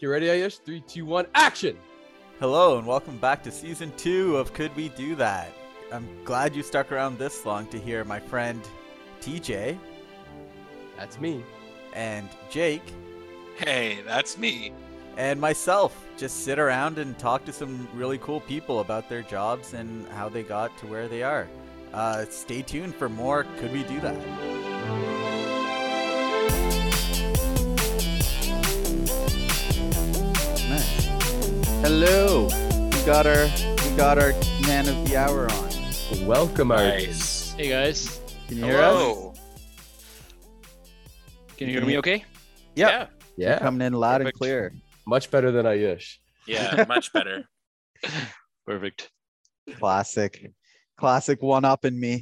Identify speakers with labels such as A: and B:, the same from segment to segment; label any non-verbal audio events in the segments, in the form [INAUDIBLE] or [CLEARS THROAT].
A: Get ready, Ayush. Three, two, one, action!
B: Hello, and welcome back to season two of Could We Do That? I'm glad you stuck around this long to hear my friend TJ
A: That's me.
B: and Jake
C: Hey, that's me.
B: and myself just sit around and talk to some really cool people about their jobs and how they got to where they are. Uh, stay tuned for more Could We Do That? Hello. We got our we got our man of the hour on.
A: Welcome, Arjun.
C: Nice.
D: Hey guys,
B: Can you hear us?
C: Hello.
D: can you hear me okay?
B: Yeah.
A: Yeah,
B: Coming in loud and clear.
A: much better than Ayush.
C: Yeah, yeah, [LAUGHS] much better.
D: Perfect.
B: Classic. Classic one up in me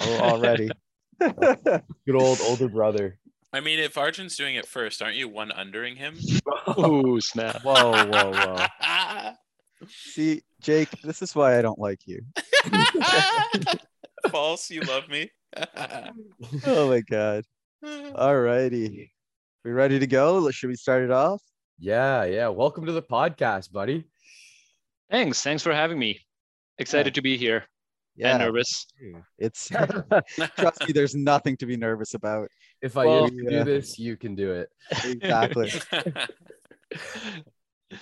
B: al- already. [LAUGHS]
A: Good old older brother.
C: I mean, if Arjun's doing it first, aren't you one undering him? [LAUGHS]
D: Oh snap!
B: whoa, whoa, whoa. [LAUGHS] See, Jake, this is why I don't like you. [LAUGHS]
C: False, you love me.
B: Oh my god. Alrighty. We ready to go? Should we start it off?
A: Yeah, yeah. Welcome to the podcast, buddy.
D: Thanks, thanks for having me. Excited to be here and nervous.
B: It's [LAUGHS] trust me, there's nothing to be nervous about.
A: if
D: Well,
A: Ayush can
B: yeah.
A: do this, you can do it.
B: Exactly. [LAUGHS]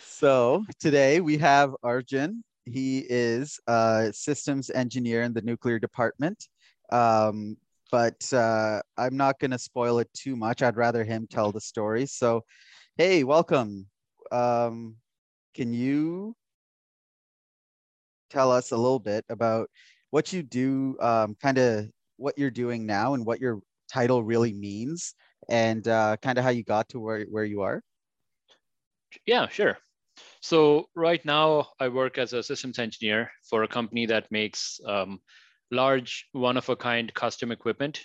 B: So today we have Arjun. He is a systems engineer in the nuclear department. Um, but uh, I'm not going to spoil it too much. I'd rather him tell the story. So, hey, welcome. Um, can you tell us a little bit about what you do, um, kind of what you're doing now, and what your title really means, and uh, kind of how you got to where, where you are?
D: Yeah, sure. So right now I work as a systems engineer for a company that makes um, large one-of-a-kind custom equipment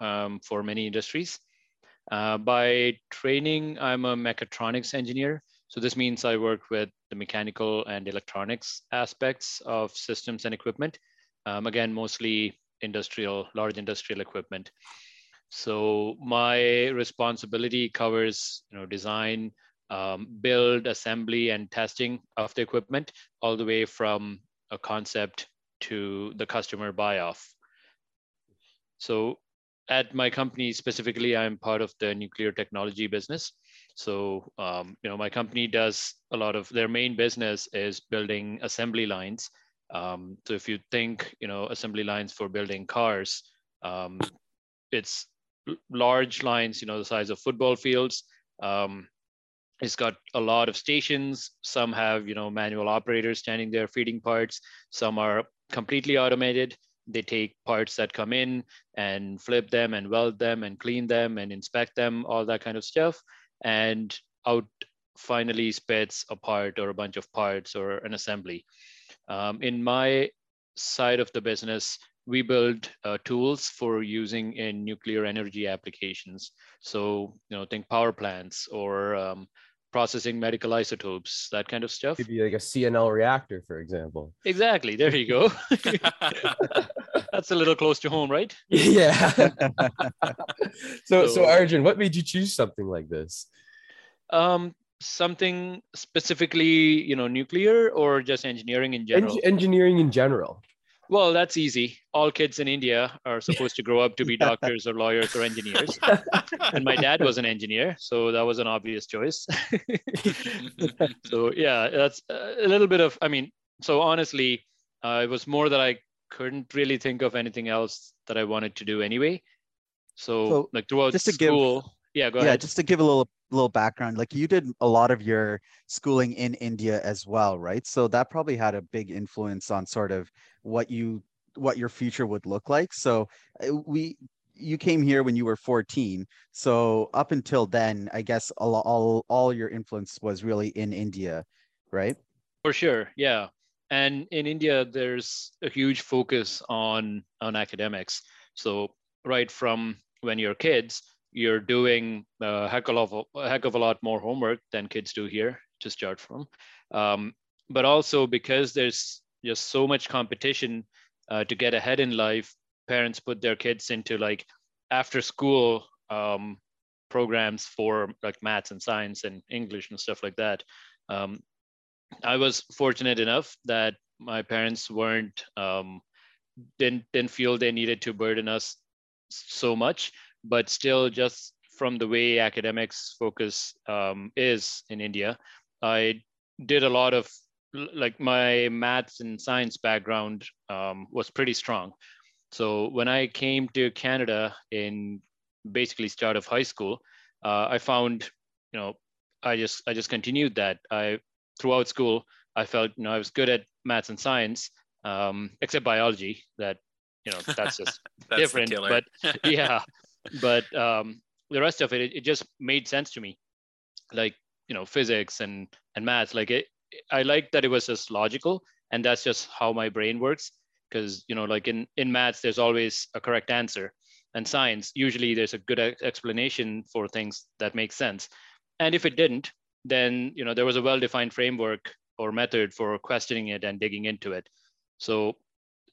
D: um, for many industries. Uh, by training, I'm a mechatronics engineer. So this means I work with the mechanical and electronics aspects of systems and equipment. Um, again, mostly industrial, large industrial equipment. So my responsibility covers, you know, design, um, build, assembly, and testing of the equipment, all the way from a concept to the customer buy off. So at my company specifically, I'm part of the nuclear technology business. So um, you know, my company does a lot of their main business is building assembly lines. Um, so if you think, you know, assembly lines for building cars, um, it's large lines, you know, the size of football fields. Um, it's got a lot of stations. Some have, you know, manual operators standing there feeding parts. Some are completely automated. They take parts that come in and flip them and weld them and clean them and inspect them, all that kind of stuff. And out finally spits a part or a bunch of parts or an assembly. Um, in my side of the business, we build uh, tools for using in nuclear energy applications. So, you know, think power plants or um, processing medical isotopes, that kind of stuff.
A: Could be like a CNL reactor, for example.
D: Exactly. There you go. [LAUGHS] [LAUGHS] That's a little close to home, right?
A: yeah. [LAUGHS] so, so
D: So-
A: Arjun, what made you choose something like this?
D: Um, something specifically, you know, nuclear or just engineering in
A: Eng-
D: general?
A: engineering in general.
D: Well, that's easy. All kids in India are [LAUGHS] supposed to grow up to be doctors or lawyers or engineers. [LAUGHS] And my dad was an engineer, so that was an obvious choice. [LAUGHS] so yeah, that's a little bit of. I mean, so honestly, uh, it was more that I couldn't really think of anything else that I wanted to do anyway. So,
B: So,
D: like throughout
B: just to give-
D: school, yeah, go
B: yeah,
D: ahead.
B: just to give a little little background, like you did a lot of your schooling in India as well, right? So that probably had a big influence on sort of what you what your future would look like. So uh, we you came here when you were 14. So up until then, I guess all all, all your influence was really in India, right?
D: For sure, yeah. And in India, there's a huge focus on on academics. So right from when you're kids, you're doing a heck of a, a heck of a lot more homework than kids do here to start from. Um, but also because there's just so much competition uh, to get ahead in life, parents put their kids into like after school um, programs for like maths and science and English and stuff like that. Um, I was fortunate enough that my parents weren't um, didn't didn't feel they needed to burden us so much, but still just from the way academics focus um, is in India, I did a lot of like my maths and science background um, was pretty strong. So when I came to Canada in basically start of high school, uh, I found, you know, I just I just continued that. I throughout school, I felt you know I was good at maths and science, um, except biology. That you know that's just [LAUGHS]
C: That's
D: different. But [LAUGHS] yeah, but um, the rest of it, it, it just made sense to me. Like you know physics and and math. Like it, I like that it was just logical, and that's just how my brain works. Because you know, like in in maths, there's always a correct answer, and science usually there's a good explanation for things that make sense. And if it didn't, then you know there was a well-defined framework or method for questioning it and digging into it. So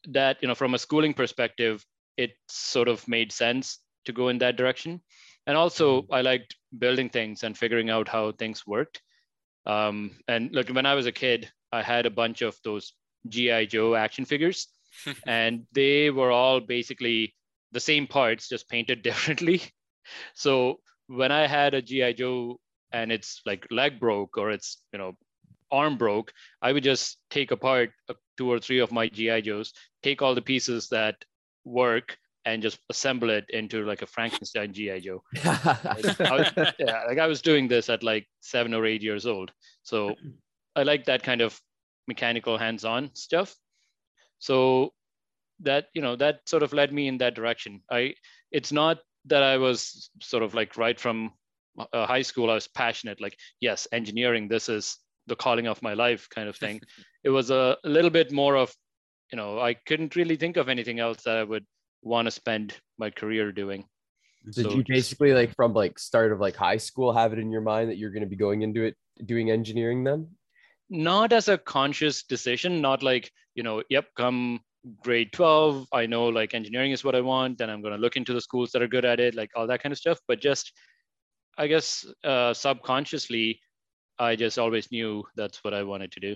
D: that you know from a schooling perspective, it sort of made sense to go in that direction. And also, I liked building things and figuring out how things worked. Um, and look, when I was a kid, I had a bunch of those GI Joe action figures, [LAUGHS] and they were all basically the same parts, just painted [LAUGHS] differently. So when I had a GI Joe and its like leg broke or its you know arm broke, I would just take apart uh, two or three of my GI Joes, take all the pieces that work, and just assemble it into like a Frankenstein GI Joe. [LAUGHS] I was, yeah, like I was doing this at like seven or eight years old. So [CLEARS THROAT] I like that kind of mechanical hands-on stuff. So that you know that sort of led me in that direction. I it's not that I was sort of like right from uh, high school I was passionate like yes engineering this is the calling of my life kind of thing. [LAUGHS] it was a little bit more of you know I couldn't really think of anything else that I would want to spend my career doing.
A: Did
D: So
A: you
D: just-
A: basically like from like start of like high school have it in your mind that you're going to be going into it doing engineering then?
D: not as a conscious decision not like you know yep come grade 12 i know like engineering is what i want then i'm going to look into the schools that are good at it like all that kind of stuff but just i guess uh, subconsciously i just always knew that's what i wanted to do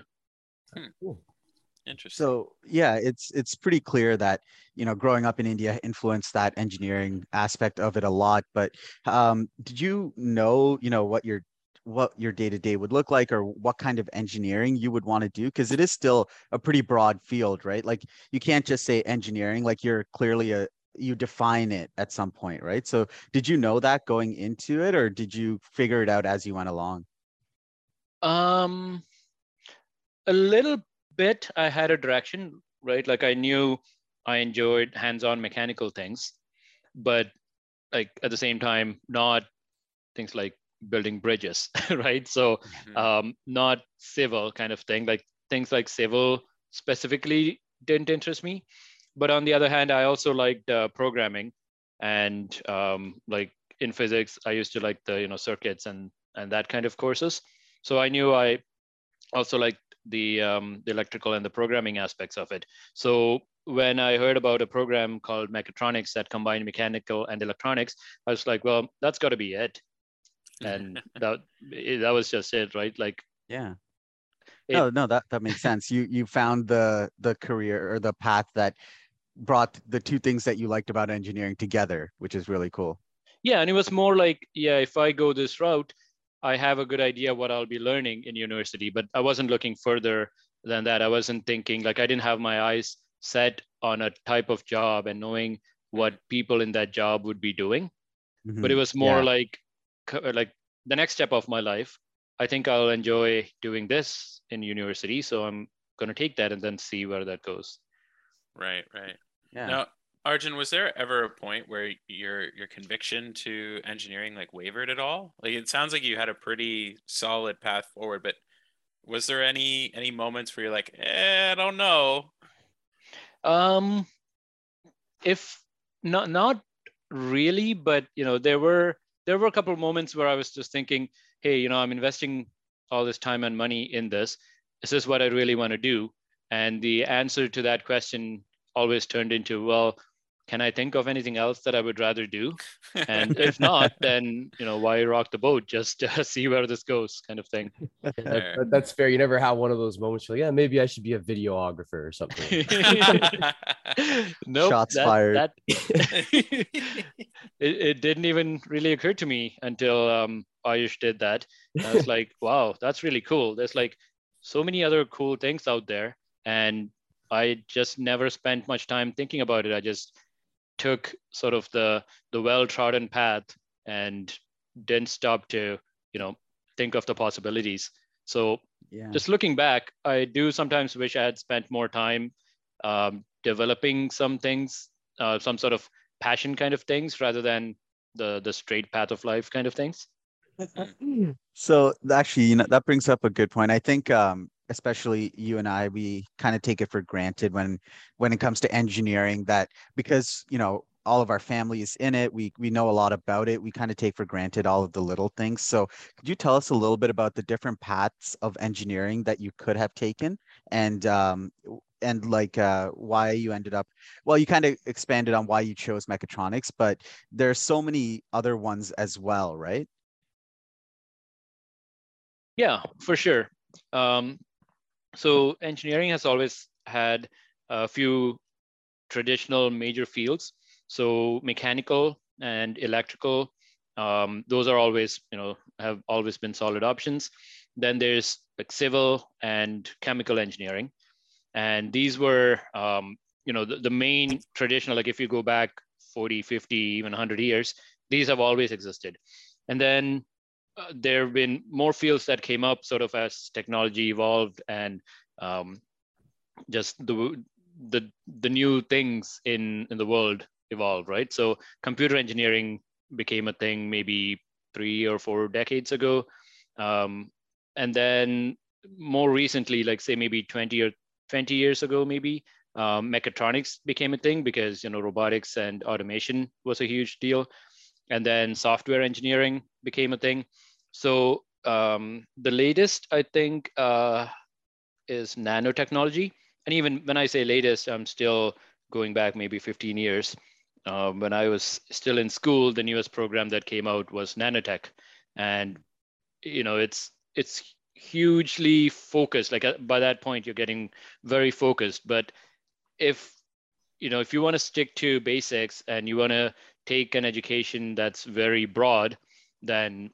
C: Interesting.
B: So yeah, it's it's pretty clear that you know growing up in India influenced that engineering aspect of it a lot. But um, did you know you know what your what your day to day would look like, or what kind of engineering you would want to do? Because it is still a pretty broad field, right? Like you can't just say engineering. Like you're clearly a you define it at some point, right? So did you know that going into it, or did you figure it out as you went along?
D: um a little bit i had a direction right like i knew i enjoyed hands-on mechanical things but like at the same time not things like building bridges [LAUGHS] right so
C: Mhm.
D: um, not civil kind of thing. Like things like civil specifically didn't interest me. But on the other hand, I also liked uh, programming, and um, like in physics, I used to like the you know circuits and and that kind of courses. So I knew I also liked the um, the electrical and the programming aspects of it. So when I heard about a program called mechatronics that combined mechanical and electronics, I was like, well, that's got to be it and [LAUGHS] that that was just it right like
B: Yeah.
D: It-
B: no, no, that that makes sense. You you found the the career or the path that brought the two things that you liked about engineering together, which is really cool.
D: yeah and it was more like yeah if i go this route i have a good idea what i'll be learning in university but i wasn't looking further than that i wasn't thinking like i didn't have my eyes set on a type of job and knowing what people in that job would be doing mm-hmm. but it was more
B: Yeah.
D: like like the next step of my life i think i'll enjoy doing this in university so i'm going to take that and then see where that goes
C: Right, right.
B: yeah.
C: Now, Arjun, was there ever a point where your your conviction to engineering like wavered at all? Like it sounds like you had a pretty solid path forward, but was there any any moments where you're like, eh, I don't know?
D: Um, if not, not really, but you know, there were there were a couple of moments where I was just thinking, hey, you know, I'm investing all this time and money in this. Is this what I really want to do? And the answer to that question always turned into, well, can I think of anything else that I would rather do? And [LAUGHS] if not, then you know why rock the boat? Just uh, [LAUGHS] see where this goes, kind of thing. [LAUGHS]
A: That- that's fair. You never have one of those moments where, like, yeah, maybe I should be a videographer or something.
D: nope,
B: Shots
D: that-
B: fired.
D: that- it, it didn't even really occur to me until um, Ayush did that. I was like, wow, that's really cool. There's like so many other cool things out there. And I just never spent much time thinking about it. I just took sort of the the well-trodden path and didn't stop to, you know, think of the possibilities. So
B: Yeah.
D: just looking back, I do sometimes wish I had spent more time um, developing some things, uh, some sort of passion kind of things, rather than the the straight path of life kind of things.
B: So actually, you know, that brings up a good point. I think um, especially you and I, we kind of take it for granted when when it comes to engineering that because, you know, all of our family is in it, we we know a lot about it. We kind of take for granted all of the little things. So could you tell us a little bit about the different paths of engineering that you could have taken and um and like uh why you ended up well you kind of expanded on why you chose mechatronics but there's so many other ones as well right
D: Yeah, for sure. Um, so engineering has always had a few traditional major fields. So mechanical and electrical, um, those are always, you know, have always been solid options. Then there's like civil and chemical engineering. And these were, um, you know, the, the main traditional, like if you go back 40, 50, even 100 years, these have always existed. And then there have been more fields that came up sort of as technology evolved and um, just the the the new things in in the world evolved right? So computer engineering became a thing maybe three or four decades ago. Um, and then more recently like say maybe 20 or 20 years ago maybe um, mechatronics became a thing because you know robotics and automation was a huge deal. And then software engineering became a thing so um, the latest i think uh, is nanotechnology. And even when i say latest i'm still going back maybe 15 years. Um, when i was still in school the newest program that came out was nanotech. And you know it's it's hugely focused. Like uh, by that point you're getting very focused. But if you know if you want to stick to basics and you want to take an education that's very broad then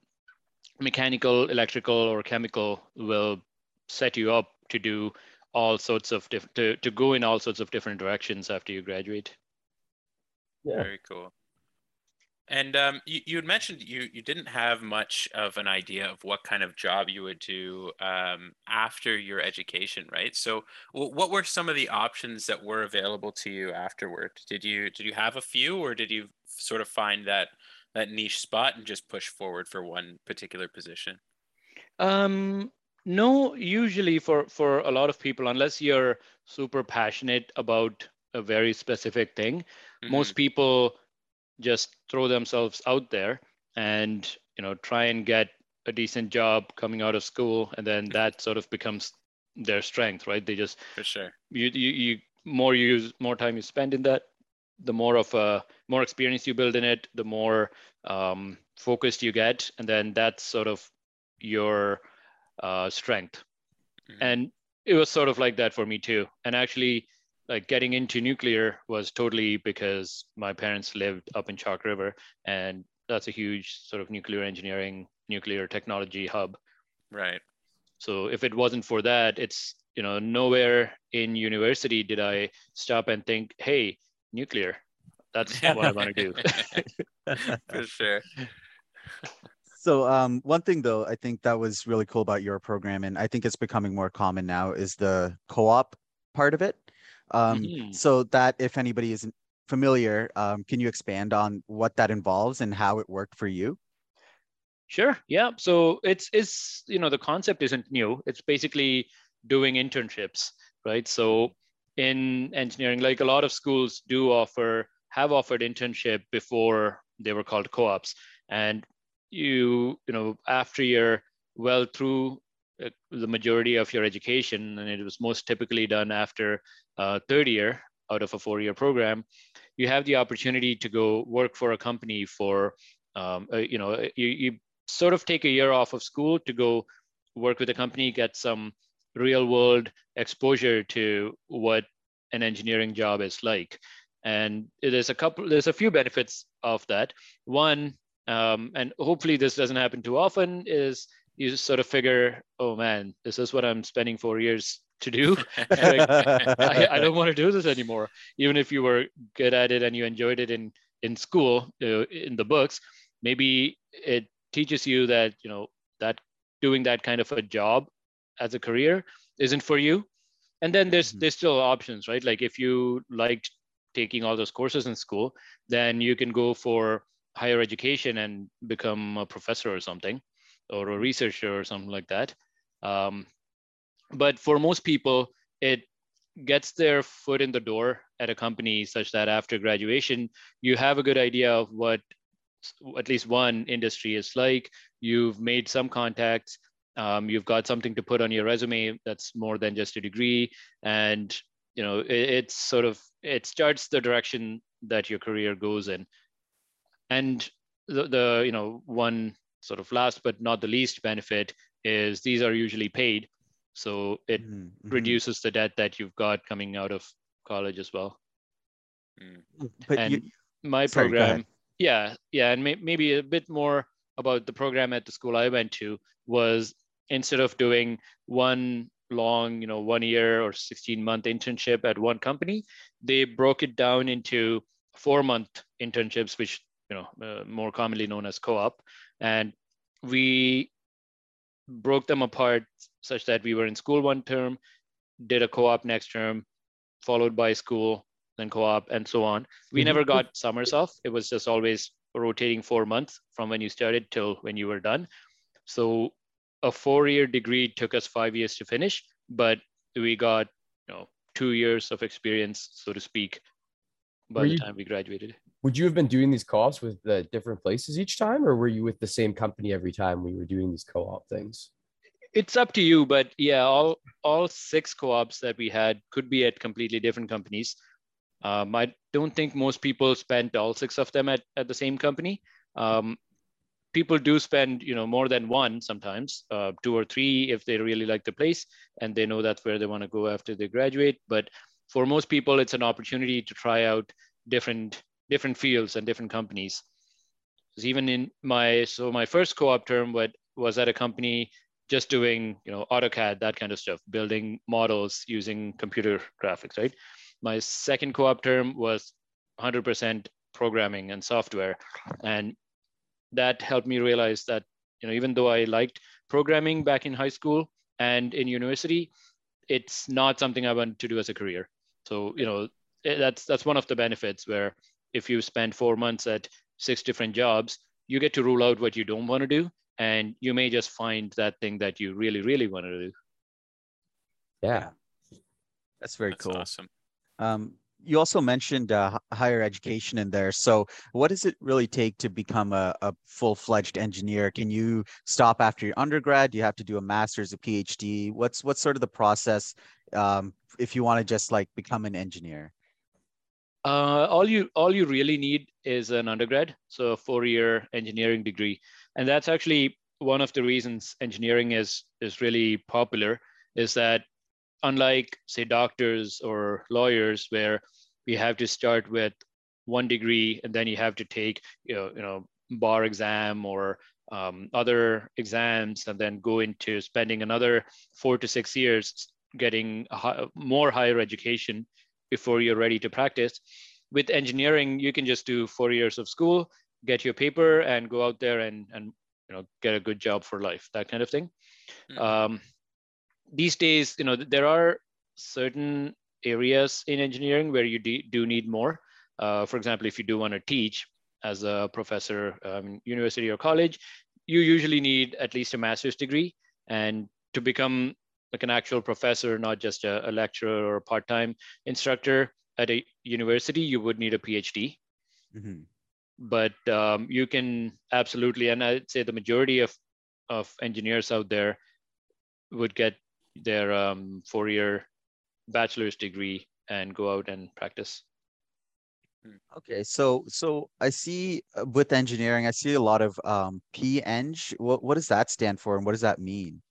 D: mechanical electrical or chemical will set you up to do all sorts of diff- to, to go in all sorts of different directions after you graduate
A: Yeah.
C: Very cool. And um, you, you had mentioned you, you didn't have much of an idea of what kind of job you would do um, after your education, right? So, wh- what were some of the options that were available to you afterward? Did you did you have a few, or did you sort of find that that niche spot and just push forward for one particular position?
D: Um, no, usually for for a lot of people, unless you're super passionate about a very specific thing, most people just throw themselves out there and you know try and get a decent job coming out of school, and then that sort of becomes their strength, right? They just
C: for sure.
D: you you, you more you use more time you spend in that the more of a more experience you build in it the more um, focused you get and then that's sort of your uh, strength
C: Mhm.
D: and it was sort of like that for me too and actually like getting into nuclear was totally because my parents lived up in chalk river and that's a huge sort of nuclear engineering nuclear technology hub
C: Right.
D: so if it wasn't for that, it's you know nowhere in university did I stop and think, hey, nuclear, that's what I want to do. [LAUGHS]
C: for sure. [LAUGHS]
B: So um, one thing though, I think that was really cool about your program, and I think it's becoming more common now, is the co-op part of it. Um,
D: Mhm.
B: So that if anybody isn't familiar, um, can you expand on what that involves and how it worked for you?
D: Sure. Yeah. So it's it's you know the concept isn't new. It's basically doing internships, right? So in engineering, like a lot of schools do offer have offered internship before they were called co-ops, and you you know after you're well through uh, the majority of your education, and it was most typically done after uh, third year out of a four-year program, you have the opportunity to go work for a company for, um, uh, you know, you, you sort of take a year off of school to go work with a company, get some real world exposure to what an engineering job is like. And there's a couple, there's a few benefits of that. One, um, and hopefully this doesn't happen too often, is you sort of figure, oh man, this is what I'm spending four years to do. [LAUGHS] like, I, I, don't want to do this anymore. Even if you were good at it and you enjoyed it in in school, uh, in the books, maybe it teaches you that you know that doing that kind of a job as a career isn't for you. And then there's mm-hmm. there's still options, right? Like if you liked taking all those courses in school, then you can go for higher education and become a professor or something, or a researcher or something like that. Um, but for most people, it gets their foot in the door at a company such that after graduation, you have a good idea of what at least one industry is like. You've made some contacts. Um, you've got something to put on your resume that's more than just a degree, and you know it, it's sort of it starts the direction that your career goes in. And the, the you know one sort of last but not the least benefit is these are usually paid, so it mm-hmm. reduces the debt that you've got coming out of college as well. Mm. But and you, my sorry, program yeah yeah and may, maybe a bit more about the program at the school i went to was instead of doing one long you know one year or 16 month internship at one company they broke it down into four month internships which you know uh, more commonly known as co-op and we broke them apart such that we were in school one term did a co-op next term followed by school then co-op, and so on. We mm-hmm. never got summers off. It was just always rotating four months from when you started till when you were done. So a four-year degree took us five years to finish, but we got you know two years of experience, so to speak, by were the you, time we graduated.
A: Would you have been doing these co-ops with the different places each time, or were you with the same company every time we were doing these co-op things?
D: It's up to you, but yeah, all all six co-ops that we had could be at completely different companies. Um, I don't think most people spent all six of them at, at the same company. Um, people do spend, you know, more than one sometimes, uh, two or three if they really like the place and they know that's where they want to go after they graduate. But for most people, it's an opportunity to try out different different fields and different companies. Because even in my so my first co-op term, what was at a company just doing, you know, AutoCAD, that kind of stuff, building models using computer graphics, right? my second co-op term was 100% programming and software and that helped me realize that you know even though i liked programming back in high school and in university it's not something i want to do as a career. So you know eh, that's that's one of the benefits where if you spend four months at six different jobs you get to rule out what you don't want to do and you may just find that thing that you really really want to do.
A: Yeah.
B: That's very
C: that's
B: cool.
C: awesome.
B: Um, you also mentioned uh, higher education in there. So, what does it really take to become a, a full fledged engineer? Can you stop after your undergrad? Do you have to do a master's, a PhD? What's what's sort of the process um, if you want to just like become an engineer?
D: Uh, all you all you really need is an undergrad, so a four year engineering degree, and that's actually one of the reasons engineering is is really popular. Is that unlike say doctors or lawyers where we have to start with one degree and then you have to take you know, you know bar exam or um, other exams and then go into spending another four to six years getting high, more higher education before you're ready to practice with engineering you can just do four years of school get your paper and go out there and and you know get a good job for life that kind of thing mm-hmm. um, these days, you know, there are certain areas in engineering where you do need more. Uh, for example, if you do want to teach as a professor, um, university or college, you usually need at least a master's degree. And to become like an actual professor, not just a, a lecturer or a part-time instructor at a university, you would need a PhD. Mm-hmm. But um, you can absolutely, and I'd say the majority of, of engineers out there would get their um, four-year bachelor's degree and go out and practice.
B: Okay, so so I see uh, with engineering, I see a lot of um, P-Eng. What what does that stand for, and what does that mean?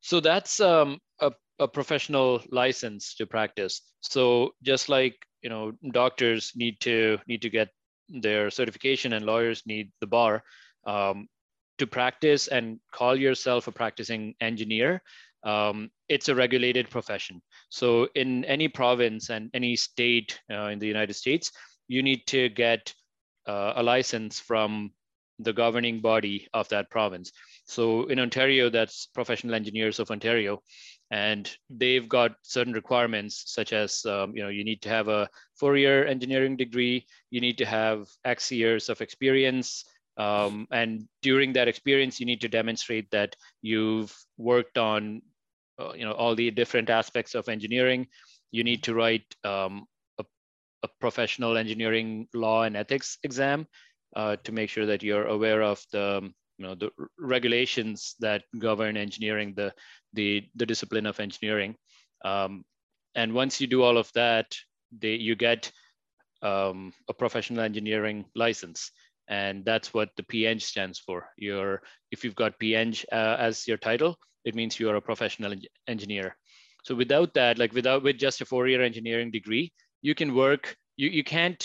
D: So that's um, a, a professional license to practice. So just like you know, doctors need to need to get their certification, and lawyers need the bar um, to practice and call yourself a practicing engineer. Um, it's a regulated profession. So in any province and any state uh, in the United States, you need to get uh, a license from the governing body of that province. So in Ontario, that's Professional Engineers of Ontario, and they've got certain requirements such as um, you know you need to have a four-year engineering degree, you need to have X years of experience, um, and during that experience, you need to demonstrate that you've worked on uh, you know all the different aspects of engineering. You need to write um, a, a professional engineering law and ethics exam uh, to make sure that you're aware of the you know the regulations that govern engineering, the the the discipline of engineering. Um, and once you do all of that, they, you get um, a professional engineering license, and that's what the P-Eng stands for. You're if you've got P-Eng uh, as your title, it means you are a professional en engineer. So without that, like without with just a four-year engineering degree, you can work. You you can't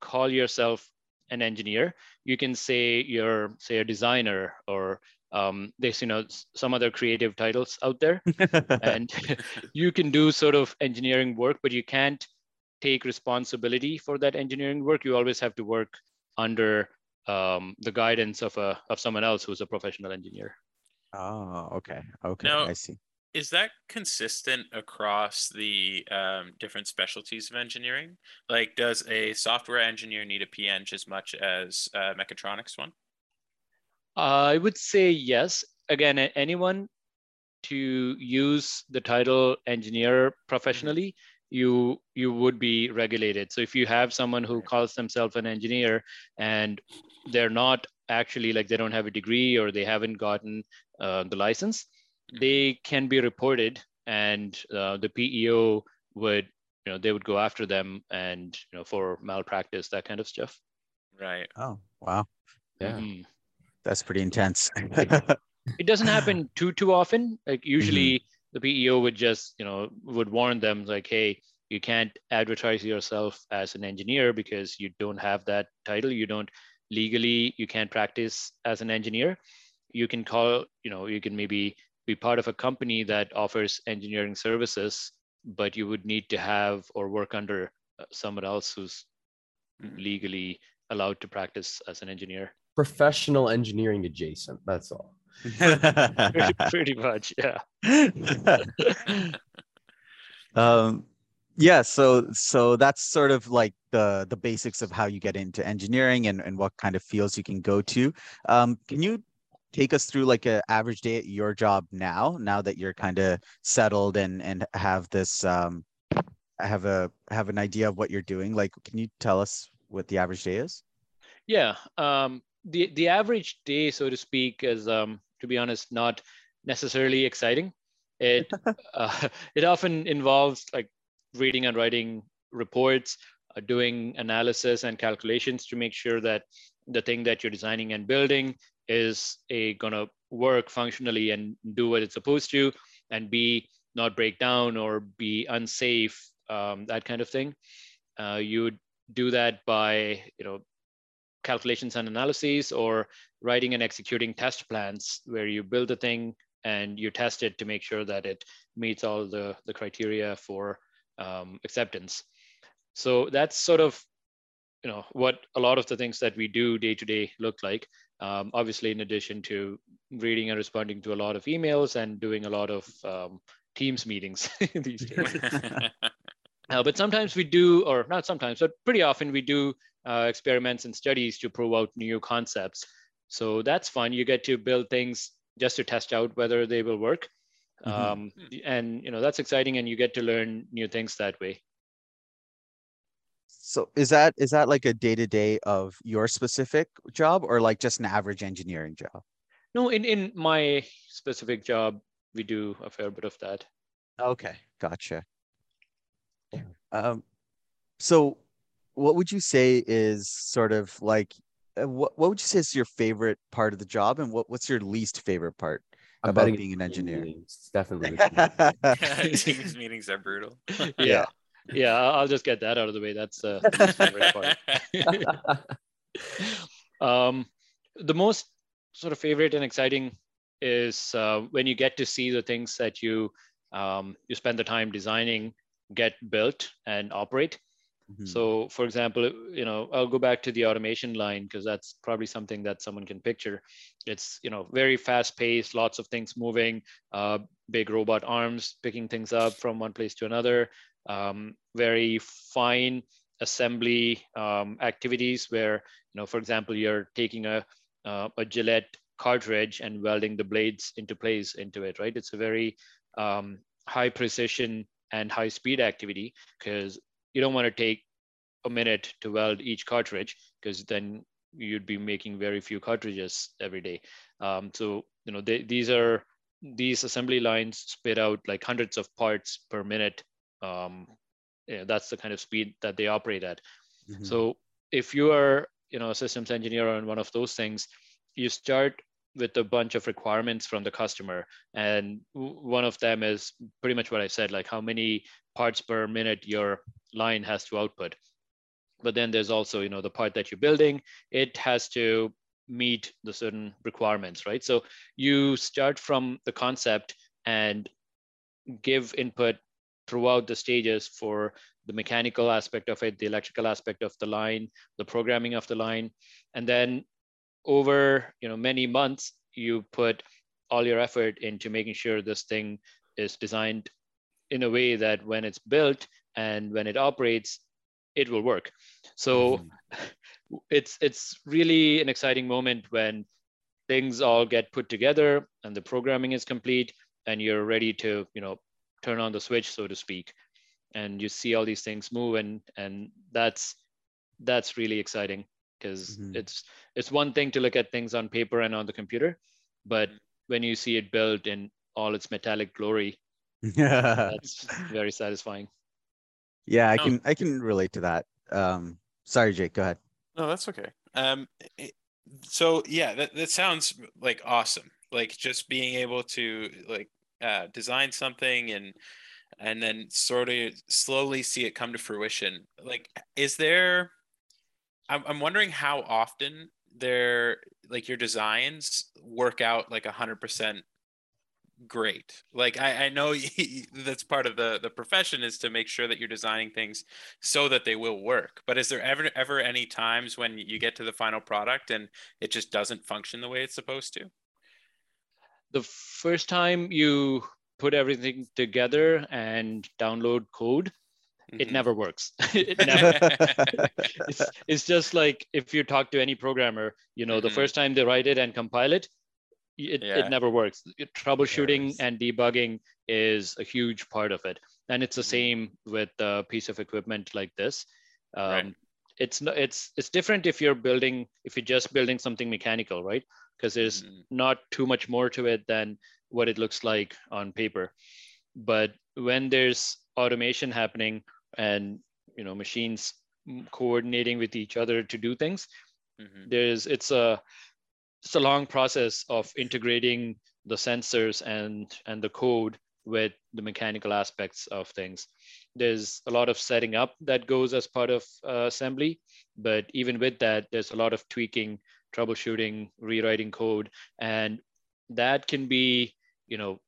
D: call yourself an engineer. You can say you're say a designer or um, there's you know some other creative titles out there, [LAUGHS] and [LAUGHS] you can do sort of engineering work, but you can't take responsibility for that engineering work. You always have to work under um, the guidance of a of someone else who's a professional engineer.
B: Oh, okay, okay,
C: Now-
B: I see.
C: Is that consistent across the um, different specialties of engineering? Like, does a software engineer need a PEng as much as a mechatronics one?
D: I would say yes. Again, anyone to use the title engineer professionally, you you would be regulated. So if you have someone who calls themselves an engineer and they're not actually like they don't have a degree or they haven't gotten uh, the license, they can be reported, and uh, the PEO would you know they would go after them and you know for malpractice that kind of stuff.
C: Right.
B: Oh, wow,
A: Yeah.
D: Mhm.
B: that's pretty intense. [LAUGHS]
D: it doesn't happen [LAUGHS] too too often like usually the peo would just you know would warn them like hey you can't advertise yourself as an engineer because you don't have that title you don't legally you can't practice as an engineer you can call you know you can maybe be part of a company that offers engineering services but you would need to have or work under uh, someone else who's
C: Mhm.
D: legally allowed to practice as an engineer
A: Professional engineering adjacent. That's all.
D: pretty, [LAUGHS] [LAUGHS] pretty much yeah [LAUGHS]
B: um yeah so so that's sort of like the the basics of how you get into engineering and and what kind of fields you can go to um can you take us through like an average day at your job now now that you're kind of settled and and have this um have a have an idea of what you're doing like can you tell us what the average day is
D: Yeah, um, the the average day, so to speak, is um, to be honest, not necessarily exciting. It [LAUGHS] uh, it often involves like reading and writing reports, uh, doing analysis and calculations to make sure that the thing that you're designing and building is a gonna work functionally and do what it's supposed to, and be not break down or be unsafe, um, that kind of thing. Uh, you would do that by you know calculations and analyses or writing and executing test plans where you build a thing and you test it to make sure that it meets all the, the criteria for um, acceptance. So that's sort of you know what a lot of the things that we do day to day look like. Um, obviously, in addition to reading and responding to a lot of emails and doing a lot of um, Teams meetings [LAUGHS] these days. [LAUGHS] Uh, but sometimes we do, or not sometimes, but pretty often we do uh, experiments and studies to prove out new concepts. So that's fun. You get to build things just to test out whether they will work.
B: Mhm.
D: Um, and you know that's exciting, and you get to learn new things that way.
B: So is that is that like a day-to-day of your specific job or like just an average engineering job
D: No, in in my specific job, we do a fair bit of that.
B: Okay, gotcha. Um, so what would you say is sort of like uh, what what would you say is your favorite part of the job, and what what's your least favorite part
A: I'm
B: about being an engineer?
A: meetings. Definitely. [LAUGHS] [LAUGHS] [LAUGHS] the
C: Teams meetings are brutal.
D: yeah yeah I'll I'll just get that out of the way that's uh, [LAUGHS] the favorite part. [LAUGHS] um, the most sort of favorite and exciting is uh, when you get to see the things that you um, you spend the time designing get built and operate
B: Mhm.
D: so for example you know i'll go back to the automation line because that's probably something that someone can picture it's you know very fast paced lots of things moving uh, big robot arms picking things up from one place to another um, very fine assembly um, activities where you know for example you're taking a uh, a gillette cartridge and welding the blades into place into it right it's a very um, high precision and high speed activity because you don't want to take a minute to weld each cartridge because then you'd be making very few cartridges every day. Um, so you know they, these are these assembly lines spit out like hundreds of parts per minute. Um, yeah, that's the kind of speed that they operate at.
B: Mhm.
D: So if you are you know a systems engineer on one of those things, you start with a bunch of requirements from the customer, and one of them is pretty much what I said, like how many parts per minute your line has to output. But then there's also you know the part that you're building, it has to meet the certain requirements, right? So you start from the concept and give input throughout the stages for the mechanical aspect of it, the electrical aspect of the line, the programming of the line, and then over you know many months, you put all your effort into making sure this thing is designed in a way that when it's built and when it operates, it will work. So
B: Mhm. [LAUGHS]
D: it's it's really an exciting moment when things all get put together and the programming is complete and you're ready to you know turn on the switch so to speak and you see all these things move and and that's that's really exciting because
B: Mhm.
D: it's it's one thing to look at things on paper and on the computer but when you see it built in all its metallic glory [LAUGHS] that's very satisfying
B: yeah, I
C: No.
B: can I can relate to that. Um, sorry, Jake, go ahead.
C: No, that's okay. Um, it- so yeah, that, that sounds like awesome. Like just being able to like uh, design something and and then sort of slowly see it come to fruition. Like, is there? I'm I'm wondering how often there like your designs work out like a hundred percent great. Like I, I know [LAUGHS] that's part of the the profession is to make sure that you're designing things so that they will work. But is there ever ever any times when you get to the final product and it just doesn't function the way it's supposed to?
D: The first time you put everything together and download code it
C: Mhm.
D: never works [LAUGHS] it [LAUGHS] never [LAUGHS] it's, it's just like if you talk to any programmer you know the
C: Mhm.
D: first time they write it and compile it it,
C: Yeah.
D: it never works troubleshooting and debugging is a huge part of it and it's the
C: Mhm.
D: same with a piece of equipment like this um,
C: Right.
D: it's it's it's different if you're building if you're just building something mechanical right because there's
C: Mhm.
D: not too much more to it than what it looks like on paper but when there's automation happening and you know machines coordinating with each other to do things
C: Mhm.
D: there's it's a it's a long process of integrating the sensors and and the code with the mechanical aspects of things there's a lot of setting up that goes as part of uh, assembly but even with that there's a lot of tweaking troubleshooting rewriting code. And that can be you know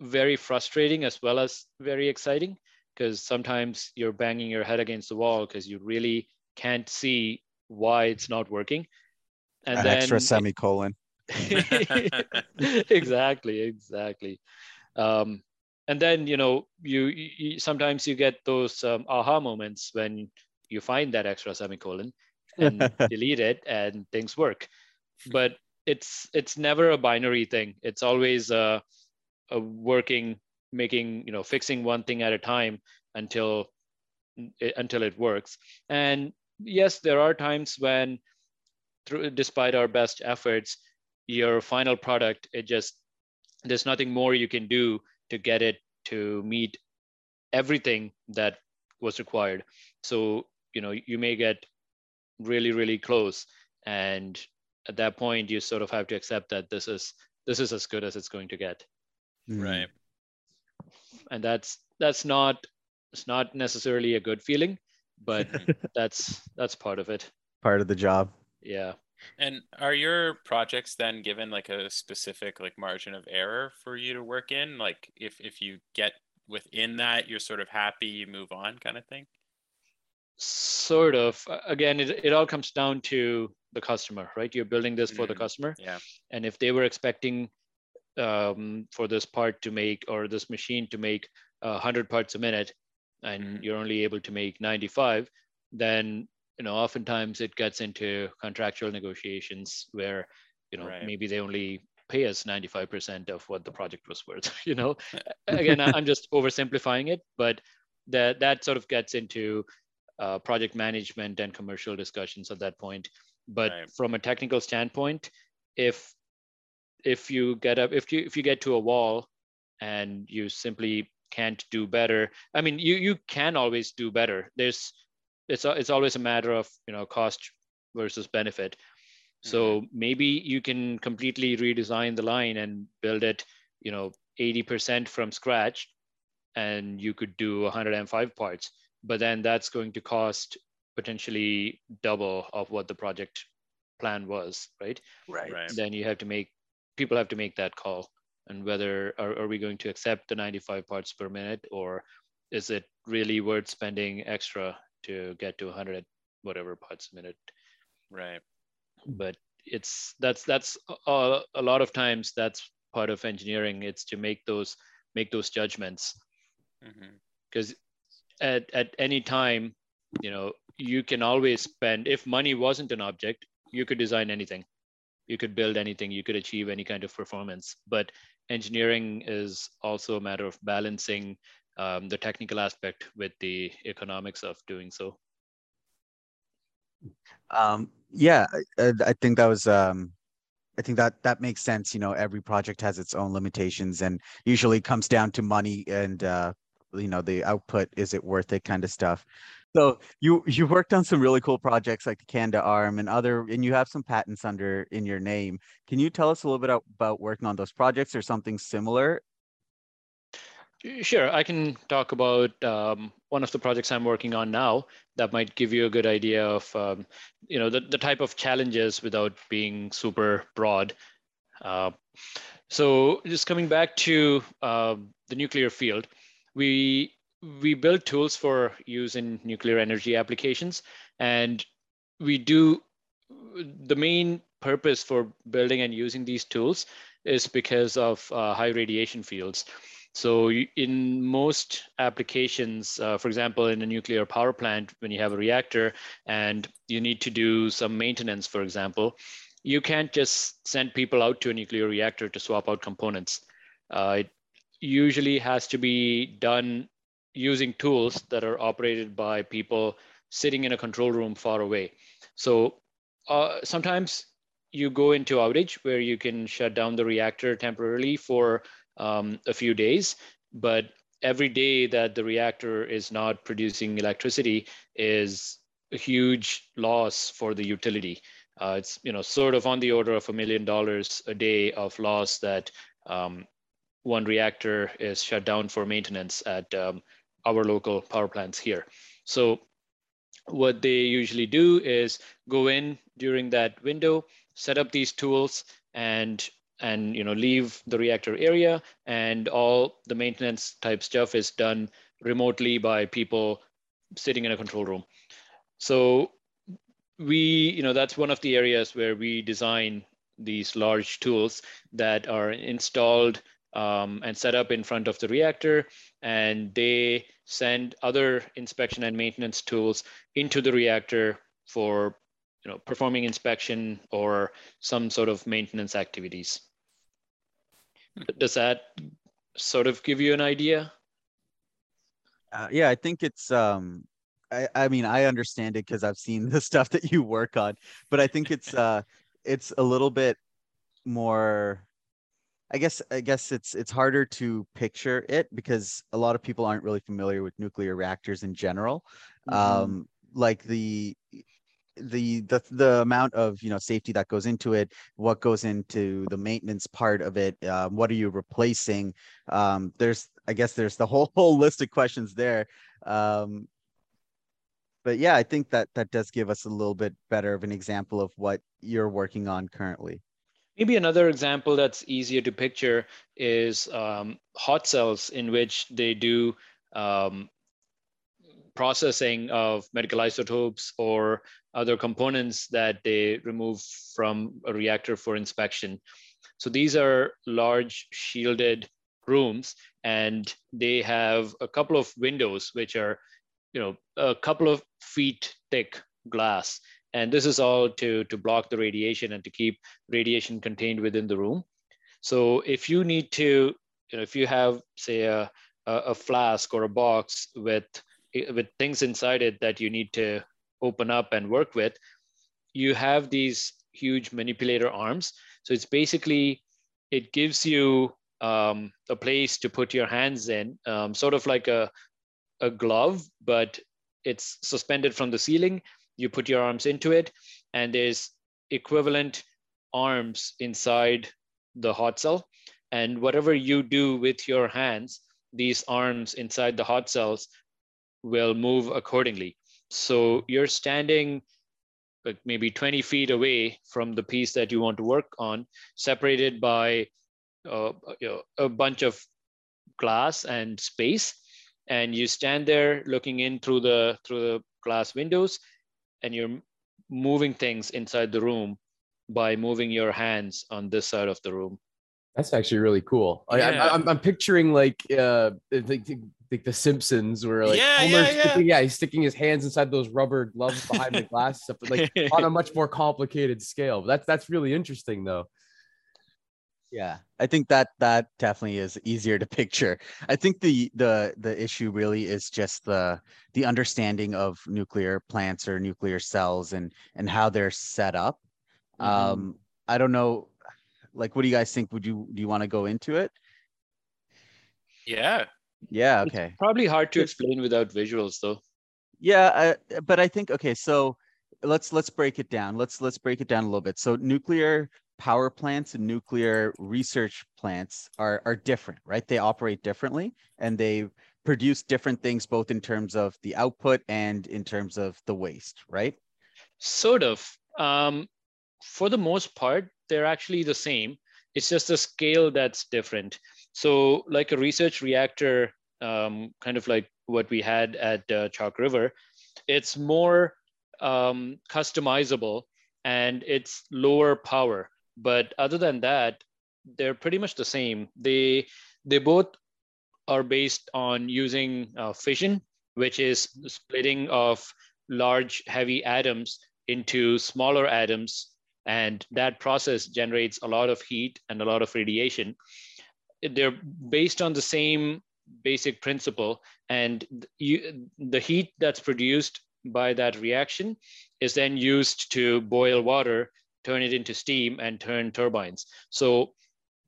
D: very frustrating as well as very exciting because sometimes you're banging your head against the wall because you really can't see why it's not working. And
B: An
D: then
B: extra semicolon. [LAUGHS] [LAUGHS]
D: exactly exactly. Um, and then you know you, you sometimes you get those um, aha moments when you find that extra semicolon and [LAUGHS] delete it and things work. But it's it's never a binary thing. It's always a, a working making you know fixing one thing at a time until until it works. And yes there are times when through despite our best efforts your final product it just there's nothing more you can do to get it to meet everything that was required. So you know you may get really really close and at that point you sort of have to accept that this is this is as good as it's going to get
B: Mm.
C: Right.
D: and that's that's not it's not necessarily a good feeling but [LAUGHS] that's that's part of it
B: Part of the job.
D: yeah
C: And are your projects then given like a specific like margin of error for you to work in? Like if if you get within that, you're sort of happy, you move on kind of thing?
D: Sort of again it, it all comes down to the customer right you're building this for the
C: Mhm.
D: customer
C: Yeah.
D: and if they were expecting um, for this part to make or this machine to make uh, 100 parts a minute and
C: Mhm.
D: you're only able to make 95 then you know oftentimes it gets into contractual negotiations where you know
C: Right.
D: maybe they only pay us 95% of what the project was worth [LAUGHS] you know [LAUGHS] again i'm just oversimplifying it but that that sort of gets into uh, project management and commercial discussions at that point. But
C: Right.
D: from a technical standpoint if if you get up if you if you get to a wall and you simply can't do better i mean you you can always do better. There's it's it's always a matter of you know cost versus benefit. So maybe you can completely redesign the line and build it you know 80% from scratch and you could do 105 parts but then that's going to cost potentially double of what the project plan was right?
C: Right.
D: then you have to make people have to make that call. And whether are, are we going to accept the 95 parts per minute or is it really worth spending extra to get to 100 whatever parts a minute?
C: Right.
D: but it's that's that's a, a lot of times that's part of engineering. It's to make those make those judgments.
C: Hmm
D: because at, at any time you know you can always spend if money wasn't an object you could design anything. You could build anything. You could achieve any kind of performance. But engineering is also a matter of balancing um, the technical aspect with the economics of doing so.
B: Um, yeah, I, I- think that was um, I think that that makes sense. You know, every project has its own limitations, and usually comes down to money and uh, you know the output. Is it worth it? Kind of stuff. So you you worked on some really cool projects like the Canadarm and other, and you have some patents under in your name. Can you tell us a little bit about, about working on those projects or something similar?
D: Sure, I can talk about um, one of the projects I'm working on now that might give you a good idea of um, you know the, the type of challenges without being super broad. Uh, so just coming back to uh, the nuclear field, we we build tools for use in nuclear energy applications, and we do the main purpose for building and using these tools is because of uh, high radiation fields. So in most applications, uh, for example, in a nuclear power plant, when you have a reactor and you need to do some maintenance, for example, you can't just send people out to a nuclear reactor to swap out components. Uh, it usually has to be done using tools that are operated by people sitting in a control room far away. So uh, sometimes you go into outage where you can shut down the reactor temporarily for um, a few days, but every day that the reactor is not producing electricity is a huge loss for the utility. Uh, it's you know sort of on the order of a million dollars a day of loss that um, one reactor is shut down for maintenance at um, our local power plants here. So what they usually do is go in during that window, set up these tools, and and you know leave the reactor area, and all the maintenance type stuff is done remotely by people sitting in a control room. So we you know that's one of the areas where we design these large tools that are installed um, and set up in front of the reactor, and they send other inspection and maintenance tools into the reactor for you know performing inspection or some sort of maintenance activities. Does that sort of give you an idea?
B: Uh, yeah, I think it's um I, I mean I understand it because I've seen [LAUGHS] the stuff that you work on, but I think it's [LAUGHS] uh it's a little bit more I guess I guess it's it's harder to picture it because a lot of people aren't really familiar with nuclear reactors in general.
D: Mm-hmm.
B: Um like the the the the amount of you know safety that goes into it what goes into the maintenance part of it um, what are you replacing um, there's i guess there's the [LAUGHS] whole whole list of questions there um, but yeah i think that that does give us a little bit better of an example of what you're working on currently
D: maybe another example that's easier to picture is um, hot cells in which they do um, processing of medical isotopes or other components that they remove from a reactor for inspection. So these are large shielded rooms and they have a couple of windows which are you know a couple of feet thick glass and this is all to to block the radiation and to keep radiation contained within the room so if you need to you know if you have say a a, flask or a box with with things inside it that you need to open up and work with, you have these huge manipulator arms. So it's basically, it gives you um, a place to put your hands in, um, sort of like a, a glove, but it's suspended from the ceiling. You put your arms into it, and there's equivalent arms inside the hot cell. And whatever you do with your hands, these arms inside the hot cells will move accordingly. So you're standing like maybe 20 feet away from the piece that you want to work on, separated by uh, you know, a bunch of glass and space. And you stand there looking in through the through the glass windows, and you're moving things inside the room by moving your hands on this side of the room.
A: That's actually really cool. Yeah. I, am I'm picturing like uh, like the Simpsons, where like
C: yeah, yeah, yeah.
A: Sticking, yeah, he's sticking his hands inside those rubber gloves behind the [LAUGHS] glass, stuff, like on a much more complicated scale. But that's that's really interesting, though.
B: Yeah, I think that that definitely is easier to [LAUGHS] picture. I think the the the issue really is just the the understanding of nuclear plants or nuclear cells and and how they're set up. Mm-hmm. Um, I don't know, like, what do you guys think? Would you do you want to go into it?
C: Yeah,
B: yeah. Okay.
D: It's probably hard to explain without visuals, though.
B: Yeah, I, but I think okay. So let's let's break it down. Let's let's break it down a little bit. So nuclear power plants and nuclear research plants are are different, right? They operate differently, and they produce different things both in terms of the output and in terms of the waste, right?
D: Sort of. Um, for the most part, they're actually the same. It's just a scale that's different. So, like a research reactor, um, kind of like what we had at uh, Chalk River, it's more um, customizable and it's lower power. But other than that, they're pretty much the same. They they both are based on using uh, fission, which is splitting of large heavy atoms into smaller atoms, and that process generates a lot of heat and a lot of radiation. They're based on the same basic principle. And you, the heat that's produced by that reaction is then used to boil water turn it into steam and turn turbines so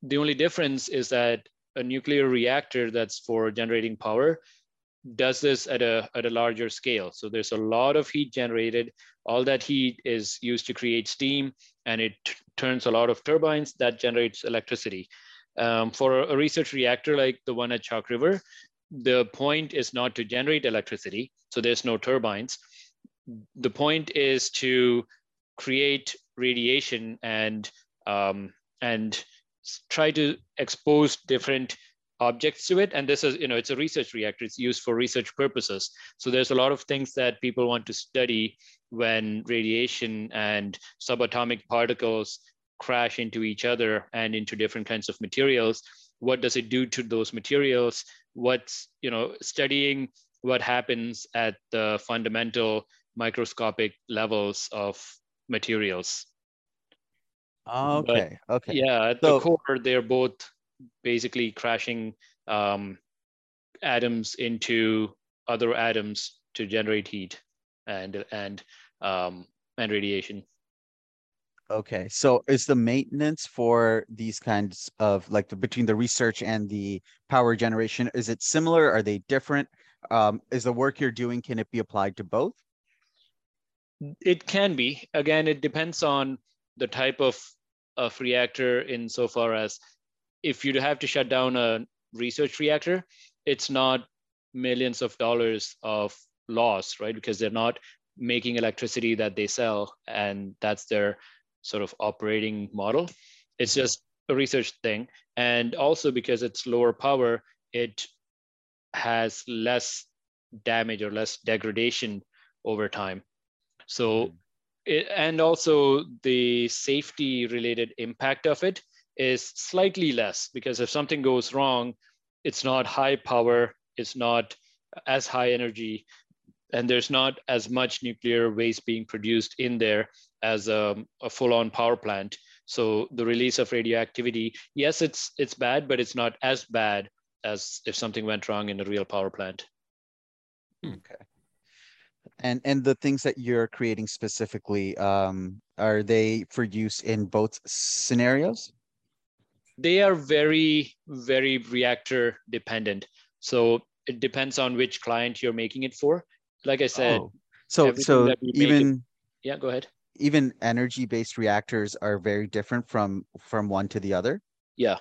D: the only difference is that a nuclear reactor that's for generating power does this at a, at a larger scale. So there's a lot of heat generated. All that heat is used to create steam and it turns a lot of turbines that generates electricity. Um, for a research reactor like the one at Chalk River, the point is not to generate electricity, so there's no turbines. The point is to create radiation and um, and try to expose different objects to it. And this is you know it's a research reactor. It's used for research purposes. So there's a lot of things that people want to study when radiation and subatomic particles crash into each other and into different kinds of materials. What does it do to those materials? What's you know studying what happens at the fundamental microscopic levels of materials
B: okay but, okay
D: yeah at so, the core they're both basically crashing um, atoms into other atoms to generate heat and and um, and radiation
B: Okay, so is the maintenance for these kinds of like the, between the research and the power generation, is it similar? Are they different? Um, is the work you're doing, can it be applied to both?
D: It can be. Again, it depends on the type of, of reactor insofar as if you have to shut down a research reactor, it's not millions of dollars of loss, right? Because they're not making electricity that they sell, and that's their sort of operating model. It's mm-hmm. just a research thing. And also because it's lower power, it has less damage or less degradation over time. So, mm. it, and also the safety related impact of it is slightly less because if something goes wrong, it's not high power, it's not as high energy, and there's not as much nuclear waste being produced in there as a, a full-on power plant. So the release of radioactivity, yes, it's it's bad, but it's not as bad as if something went wrong in a real power plant.
B: Okay. And and the things that you're creating specifically, um, are they for use in both scenarios?
D: They are very, very reactor dependent. So it depends on which client you're making it for. Like I said, oh.
B: so so even
D: it, yeah, go ahead.
B: Even energy-based reactors are very different from from one to the other.
D: Yeah.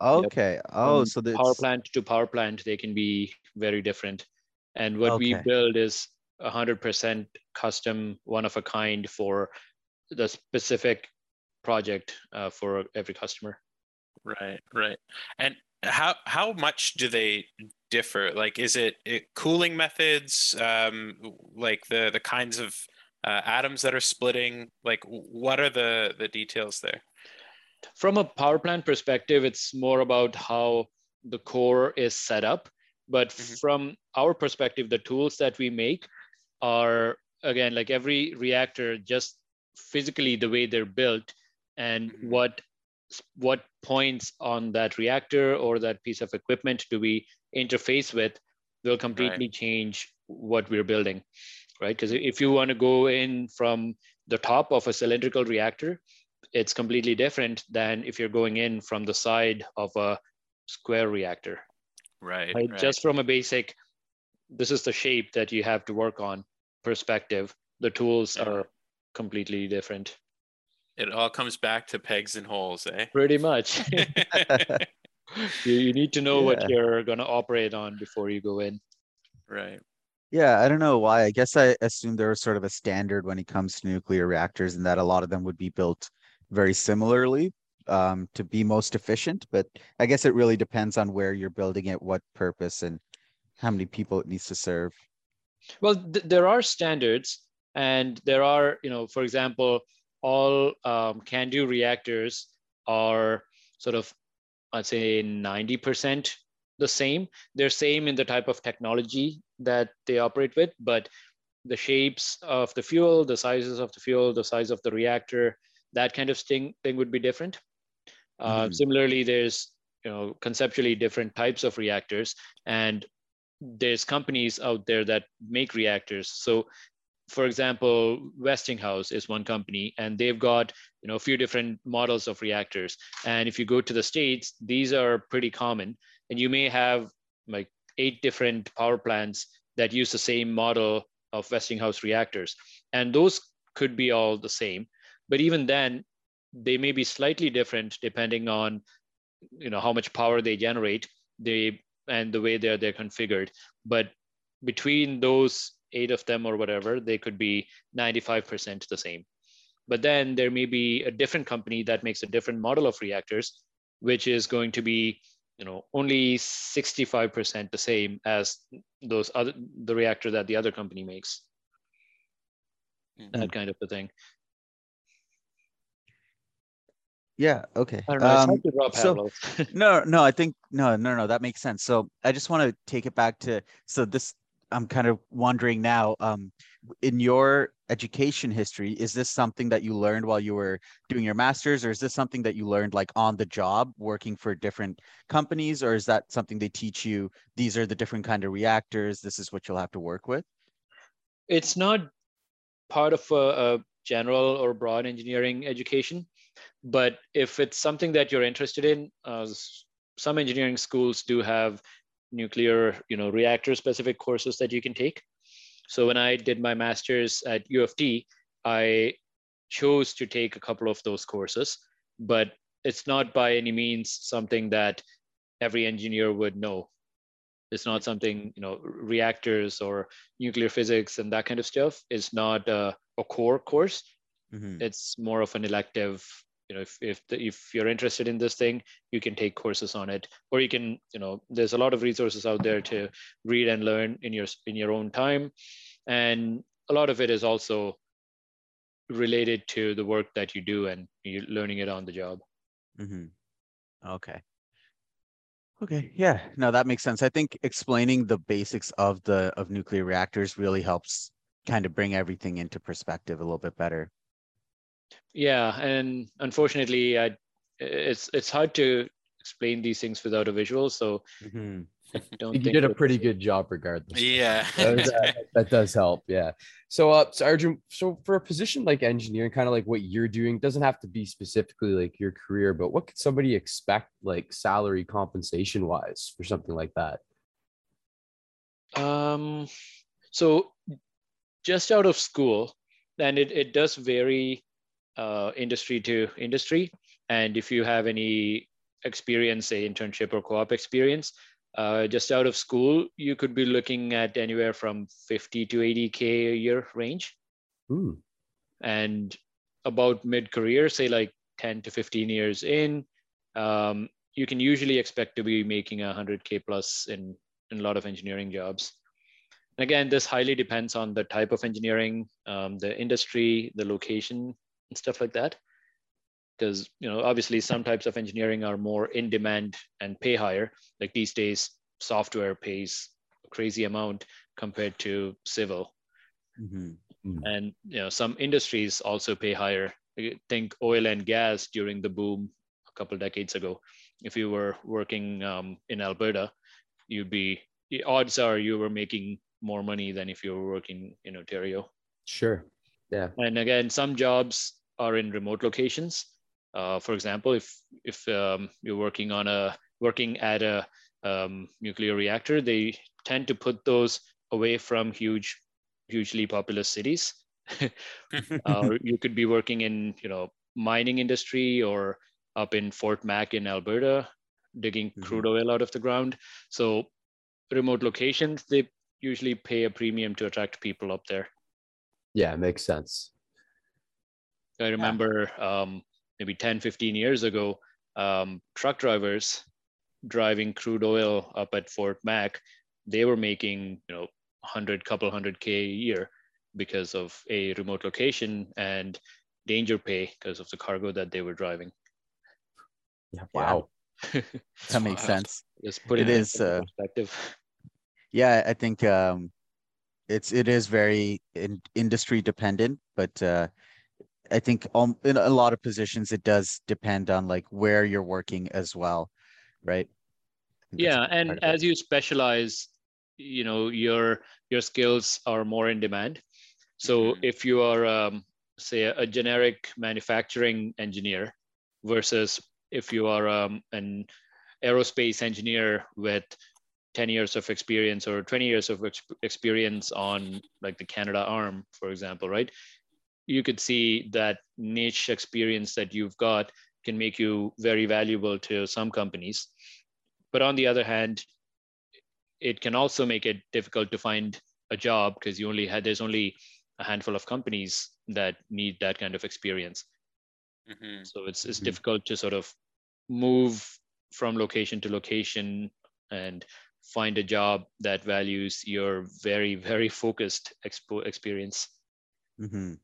B: Okay. Yep. Oh, so the
D: power plant to power plant, they can be very different. And what okay. we build is 100% custom, one of a kind for the specific project uh, for every customer.
C: Right, right. And how how much do they differ? Like, is it, it cooling methods? Um, like the the kinds of uh, atoms that are splitting? Like, what are the the details there?
D: From a power plant perspective, it's more about how the core is set up. But mm-hmm. from our perspective, the tools that we make are again like every reactor, just physically the way they're built and mm-hmm. what what points on that reactor or that piece of equipment do we interface with will completely right. change what we're building right because if you want to go in from the top of a cylindrical reactor it's completely different than if you're going in from the side of a square reactor
C: right, right?
D: just from a basic this is the shape that you have to work on perspective the tools yeah. are completely different
C: it all comes back to pegs and holes, eh?
D: Pretty much. [LAUGHS] [LAUGHS] you, you need to know yeah. what you're going to operate on before you go in.
C: Right.
B: Yeah, I don't know why. I guess I assumed there was sort of a standard when it comes to nuclear reactors and that a lot of them would be built very similarly um, to be most efficient. But I guess it really depends on where you're building it, what purpose, and how many people it needs to serve.
D: Well, th- there are standards, and there are, you know, for example, all um, CANDU reactors are sort of, I'd say 90% the same. They're same in the type of technology that they operate with, but the shapes of the fuel, the sizes of the fuel, the size of the reactor, that kind of thing, thing would be different. Uh, mm-hmm. Similarly, there's you know conceptually different types of reactors, and there's companies out there that make reactors. So for example, Westinghouse is one company, and they've got you know a few different models of reactors. And if you go to the states, these are pretty common, and you may have like eight different power plants that use the same model of Westinghouse reactors, and those could be all the same. But even then, they may be slightly different depending on you know how much power they generate, they and the way they're they're configured. But between those eight of them or whatever, they could be 95% the same. But then there may be a different company that makes a different model of reactors, which is going to be you know only 65% the same as those other the reactor that the other company makes mm-hmm. that kind of a thing
B: yeah okay
D: I don't know, um,
B: so, [LAUGHS] no no i think no no no that makes sense so i just want to take it back to so this I'm kind of wondering now, um, in your education history, is this something that you learned while you were doing your master's, or is this something that you learned like on the job working for different companies, or is that something they teach you? These are the different kind of reactors. This is what you'll have to work with.
D: It's not part of a, a general or broad engineering education, but if it's something that you're interested in, uh, some engineering schools do have nuclear you know reactor specific courses that you can take So when I did my master's at U of T, I chose to take a couple of those courses, but it's not by any means something that every engineer would know. It's not something, you know, reactors or nuclear physics and that kind of stuff is not a, a core course.
B: Mhm.
D: It's more of an elective. You know, if if the, if you're interested in this thing, you can take courses on it, or you can, you know, there's a lot of resources out there to read and learn in your in your own time, and a lot of it is also related to the work that you do and you're learning it on the job.
B: mm-hmm. Okay. Okay, yeah, no, that makes sense. I think explaining the basics of the of nuclear reactors really helps kind of bring everything into perspective a little bit better.
D: Yeah, and unfortunately, I, it's it's hard to explain these things without a visual. So
B: Mhm.
D: I don't [LAUGHS]
A: You
D: think
A: did a pretty good job regardless.
C: Yeah. [LAUGHS]
A: that, that- that does help. Yeah. So, uh, so Arjun, so for a position like engineering, kind of like what you're doing, doesn't have to be specifically like your career, but what could somebody expect, like salary compensation wise, for something like that?
D: Um, so just out of school, and it, it does vary uh, industry to industry. And if you have any experience, say internship or co-op experience, uh, just out of school, you could be looking at anywhere from 50 to 80K a year range.
A: Hmm.
D: And about mid-career, say like 10 to 15 years in, um, you can usually expect to be making 100K plus in, in a lot of engineering jobs. Again, this highly depends on the type of engineering, um, the industry, the location, and stuff like that. Because you know, obviously, some types of engineering are more in demand and pay higher. Like these days, software pays a crazy amount compared to civil,
B: Mhm.
D: and you know, some industries also pay higher. I Think oil and gas during the boom a couple decades ago. If you were working um, in Alberta, you'd be the odds are you were making more money than if you were working in Ontario.
A: Sure. Yeah.
D: And again, some jobs are in remote locations. Uh, for example, if if um, you're working on a working at a um, nuclear reactor, they tend to put those away from huge, hugely populous cities. [LAUGHS] uh, you could be working in you know mining industry or up in Fort Mac in Alberta, digging
B: Mhm.
D: crude oil out of the ground. So remote locations, they usually pay a premium to attract people up there.
A: Yeah. Makes sense.
D: I remember um, maybe 10, 15 years ago, um, truck drivers driving crude oil up at Fort Mac, they were making, you know, 100, couple hundred K a year because of a remote location and danger pay because of the cargo that they were driving.
A: Yeah. Wow. [LAUGHS]
B: That makes
C: wild.
B: sense.
D: Just put
B: It
D: it,
B: is,
D: in
B: uh,
D: perspective.
B: Yeah, I think um, it's it is very in, industry dependent, but uh, I think um, in a lot of positions it does depend on like where you're working as well, right? I think that's a
D: Yeah, and as you specialize, you know, your your skills are more in demand. So
C: Mhm.
D: if you are, um, say, a, a generic manufacturing engineer versus if you are um, an aerospace engineer with 10 years of experience or 20 years of ex- experience on like the Canadarm, for example, right? You could see that niche experience that you've got can make you very valuable to some companies. But on the other hand, it can also make it difficult to find a job because you only had there's only a handful of companies that need that kind of experience.
C: Mhm.
D: So it's it's
A: Mhm.
D: difficult to sort of move from location to location and find a job that values your very very focused expo- experience.
B: Mhm.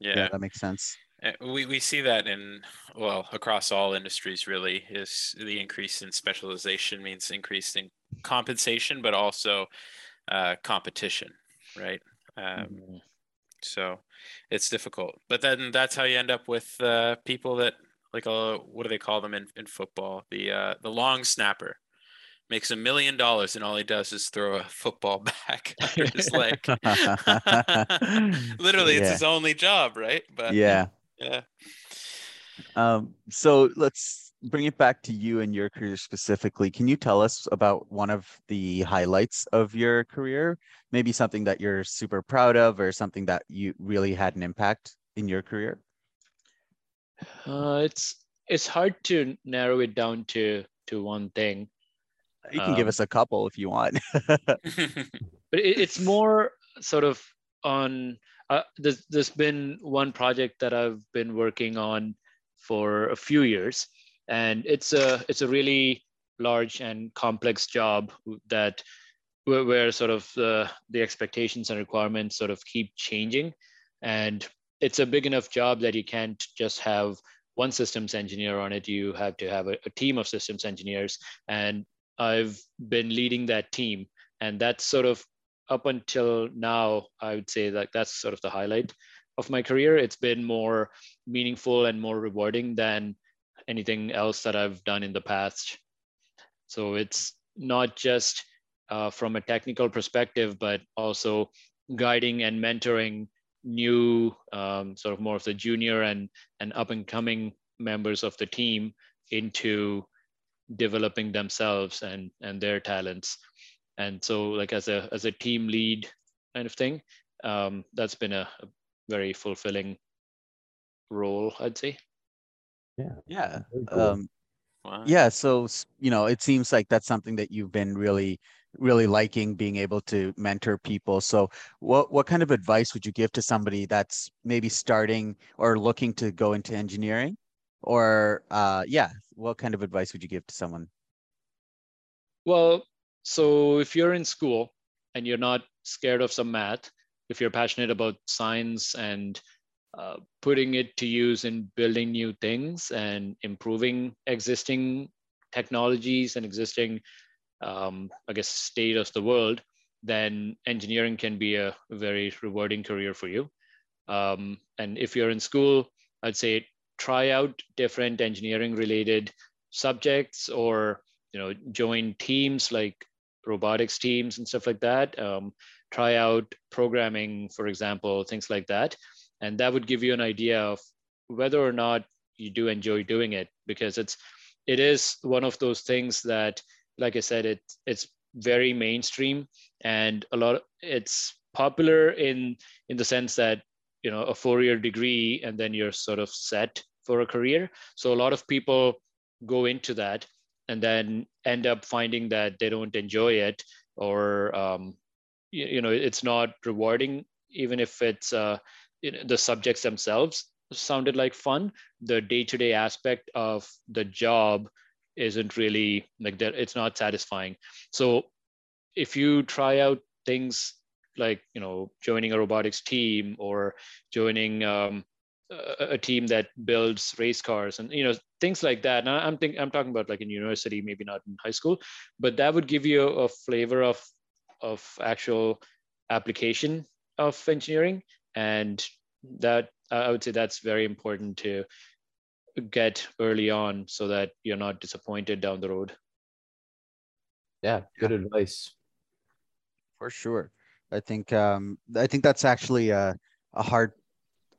C: Yeah.
B: yeah, that makes sense.
C: We, we see that in, well, across all industries really is the increase in specialization means increase in compensation, but also uh, competition, right? Um,
D: Mhm.
C: So it's difficult. But then that's how you end up with uh, people that like uh, what do they call them in, in football? The uh, the long snapper makes a million dollars and all he does is throw a football [LAUGHS] back under his leg. Literally, it's his only job, right? But
B: yeah.
C: yeah.
B: Um, so let's bring it back to you and your career specifically, can you tell us about one of the highlights of your career? Maybe something that you're super proud of or something that you really had an impact in your career?
D: Uh, it's it's hard to narrow it down to to one thing.
B: You can um, give us a couple if you want. [LAUGHS] [LAUGHS]
D: but it, it's more sort of on. Uh, there's there's been one project that I've been working on for a few years, and it's a it's a really large and complex job that where, where sort of the the expectations and requirements sort of keep changing, and it's a big enough job that you can't just have one systems engineer on it. You have to have a, a team of systems engineers, and I've been leading that team, and that's sort of up until now. I would say that that's sort of the highlight of my career. It's been more meaningful and more rewarding than anything else that I've done in the past. So it's not just uh, from a technical perspective, but also guiding and mentoring new um, sort of more of the junior and, and up and coming members of the team into developing themselves and, and their talents. And so like as a, as a team lead kind of thing, um, that's been a, a very fulfilling role, I'd say.
B: Yeah. Yeah. Cool. Um, wow. Yeah. So, you know, it seems like that's something that you've been really really liking being able to mentor people. So what what kind of advice would you give to somebody that's maybe starting or looking to go into engineering? Or uh yeah, what kind of advice would you give to someone?
D: Well, so if you're in school and you're not scared of some math, if you're passionate about science and uh, putting it to use in building new things and improving existing technologies and existing um, I guess, state of the world, then engineering can be a very rewarding career for you. Um, and if you're in school, I'd say try out different engineering related subjects or you know join teams like robotics teams and stuff like that um, try out programming for example things like that and that would give you an idea of whether or not you do enjoy doing it because it's it is one of those things that like I said, it it's very mainstream and a lot. Of, it's popular in in the sense that you know a four year degree and then you're sort of set for a career. So a lot of people go into that and then end up finding that they don't enjoy it or um, you, you, know it's not rewarding even if it's uh, the subjects themselves sounded like fun the day-to-day aspect of the job isn't really like that it's not satisfying so if you try out things like you know joining a robotics team or joining um, a, a team that builds race cars and you know things like that now i'm think i'm talking about like in university maybe not in high school but that would give you a flavor of of actual application of engineering and that i would say that's very important to get early on so that you're not disappointed down the road.
A: Yeah, good yeah. advice.
B: For sure. I think um I think that's actually a, a hard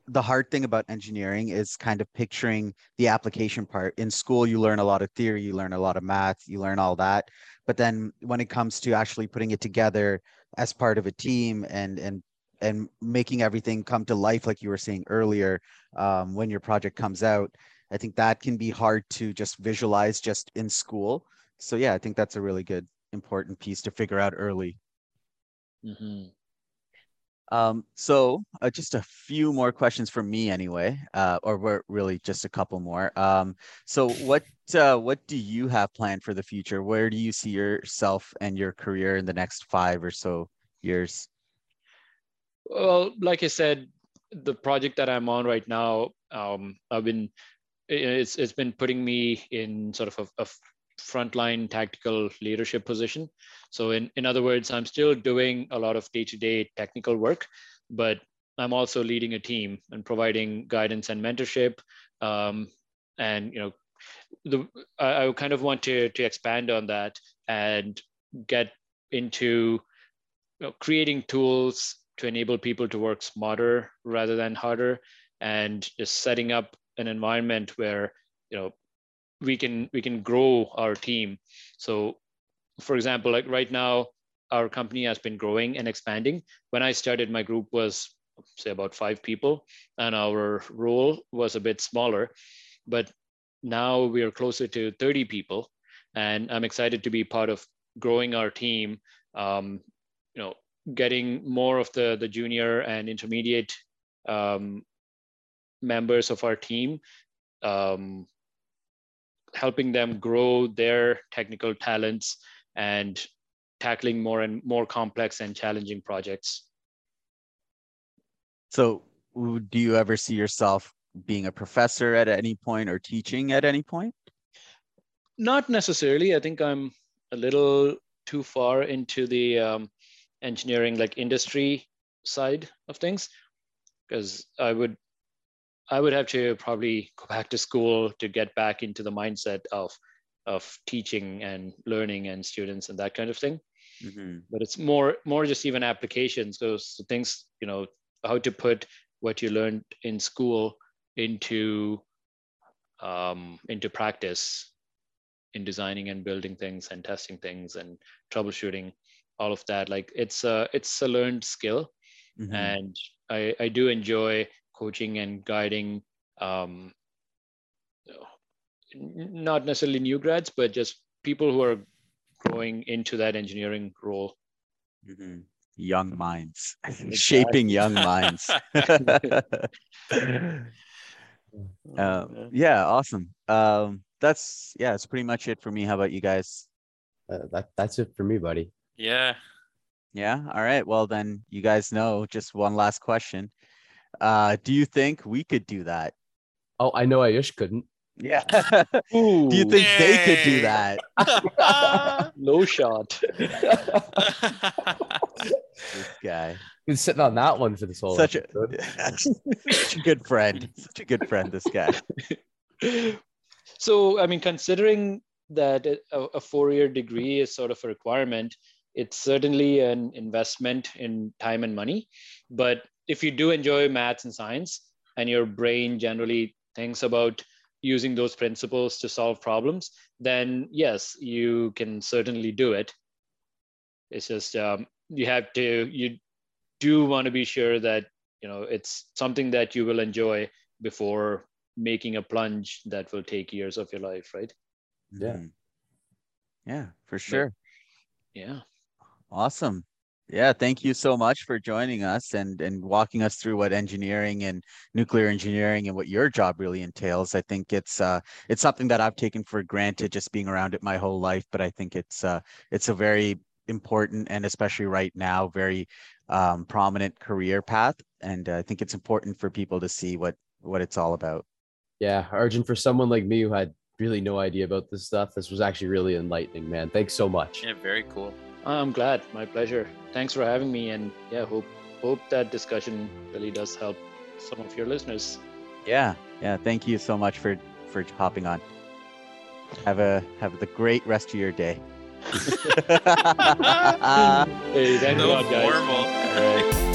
B: the hard thing about engineering is kind of picturing the application part. In school, you learn a lot of theory, you learn a lot of math, you learn all that. But then when it comes to actually putting it together as part of a team and and and making everything come to life, like you were saying earlier, um, when your project comes out, I think that can be hard to just visualize just in school. So yeah, I think that's a really good, important piece to figure out early. Mm-hmm. Um, so uh, just a few more questions from me anyway, uh, or we're really just a couple more. Um, so what uh, what do you have planned for the future? Where do you see yourself and your career in the next five or so years?
D: Well, like I said, the project that I'm on right now, um, I've been it's it's been putting me in sort of a, a frontline tactical leadership position. So in, in other words, I'm still doing a lot of day-to-day technical work, but I'm also leading a team and providing guidance and mentorship. Um, and you know, the I, I kind of want to to expand on that and get into you know, creating tools to enable people to work smarter rather than harder, and just setting up an environment where you know we can we can grow our team. So, for example, like right now, our company has been growing and expanding. When I started, my group was say about five people, and our role was a bit smaller. But now we are closer to 30 people, and I'm excited to be part of growing our team. Um, you know, getting more of the the junior and intermediate um, members of our team, um, helping them grow their technical talents and tackling more and more complex and challenging projects.
B: So, do you ever see yourself being a professor at any point or teaching at any point?
D: Not necessarily. I think I'm a little too far into the um, engineering, like industry side of things, because I would I would have to probably go back to school to get back into the mindset of of teaching and learning and students and that kind of thing. Mm-hmm. But it's more more just even applications. Those things, you know, how to put what you learned in school into um, into practice in designing and building things and testing things and troubleshooting all of that like it's a it's a learned skill mm-hmm. and I, I do enjoy coaching and guiding um, not necessarily new grads but just people who are growing into that engineering role
B: mm-hmm young minds, [LAUGHS] shaping young minds. [LAUGHS] [LAUGHS] um, yeah, awesome. Um, that's yeah, it's pretty much it for me. How about you guys?
A: Uh, that that's it for me, buddy.
C: Yeah.
B: Yeah. All right. Well, then you guys know. Just one last question. Uh, do you think we could do that?
A: Oh, I know Ayush couldn't.
B: Yeah. [LAUGHS] do you think Yay. they could do that? [LAUGHS]
D: no shot. [LAUGHS]
B: this guy.
A: Been sitting on that one for this whole
B: such a, such a good friend. Such a good friend, this guy.
D: So, I mean, considering that a, a four-year degree is sort of a requirement, it's certainly an investment in time and money. But if you do enjoy maths and science, and your brain generally thinks about using those principles to solve problems, then yes, you can certainly do it. It's just um, you have to you do want to be sure that you know it's something that you will enjoy before making a plunge that will take years of your life, right?
A: Yeah. Mm-hmm.
B: Yeah, for sure.
D: But, yeah.
B: Awesome. Yeah, thank you so much for joining us and and walking us through what engineering and nuclear engineering and what your job really entails. I think it's uh it's something that I've taken for granted just being around it my whole life, but I think it's uh it's a very important and especially right now very um, prominent career path and uh, I think it's important for people to see what what it's all about.
A: Yeah, Arjun, for someone like me who had really no idea about this stuff, this was actually really enlightening, man. Thanks so much.
C: Yeah, very cool.
D: I'm glad. My pleasure. Thanks for having me. And yeah, hope hope that discussion really does help some of your listeners.
B: Yeah, yeah. Thank you so much for for hopping on. Have a have the great rest of your day. [LAUGHS] [LAUGHS]
D: hey, thanks so a lot, guys. Formal.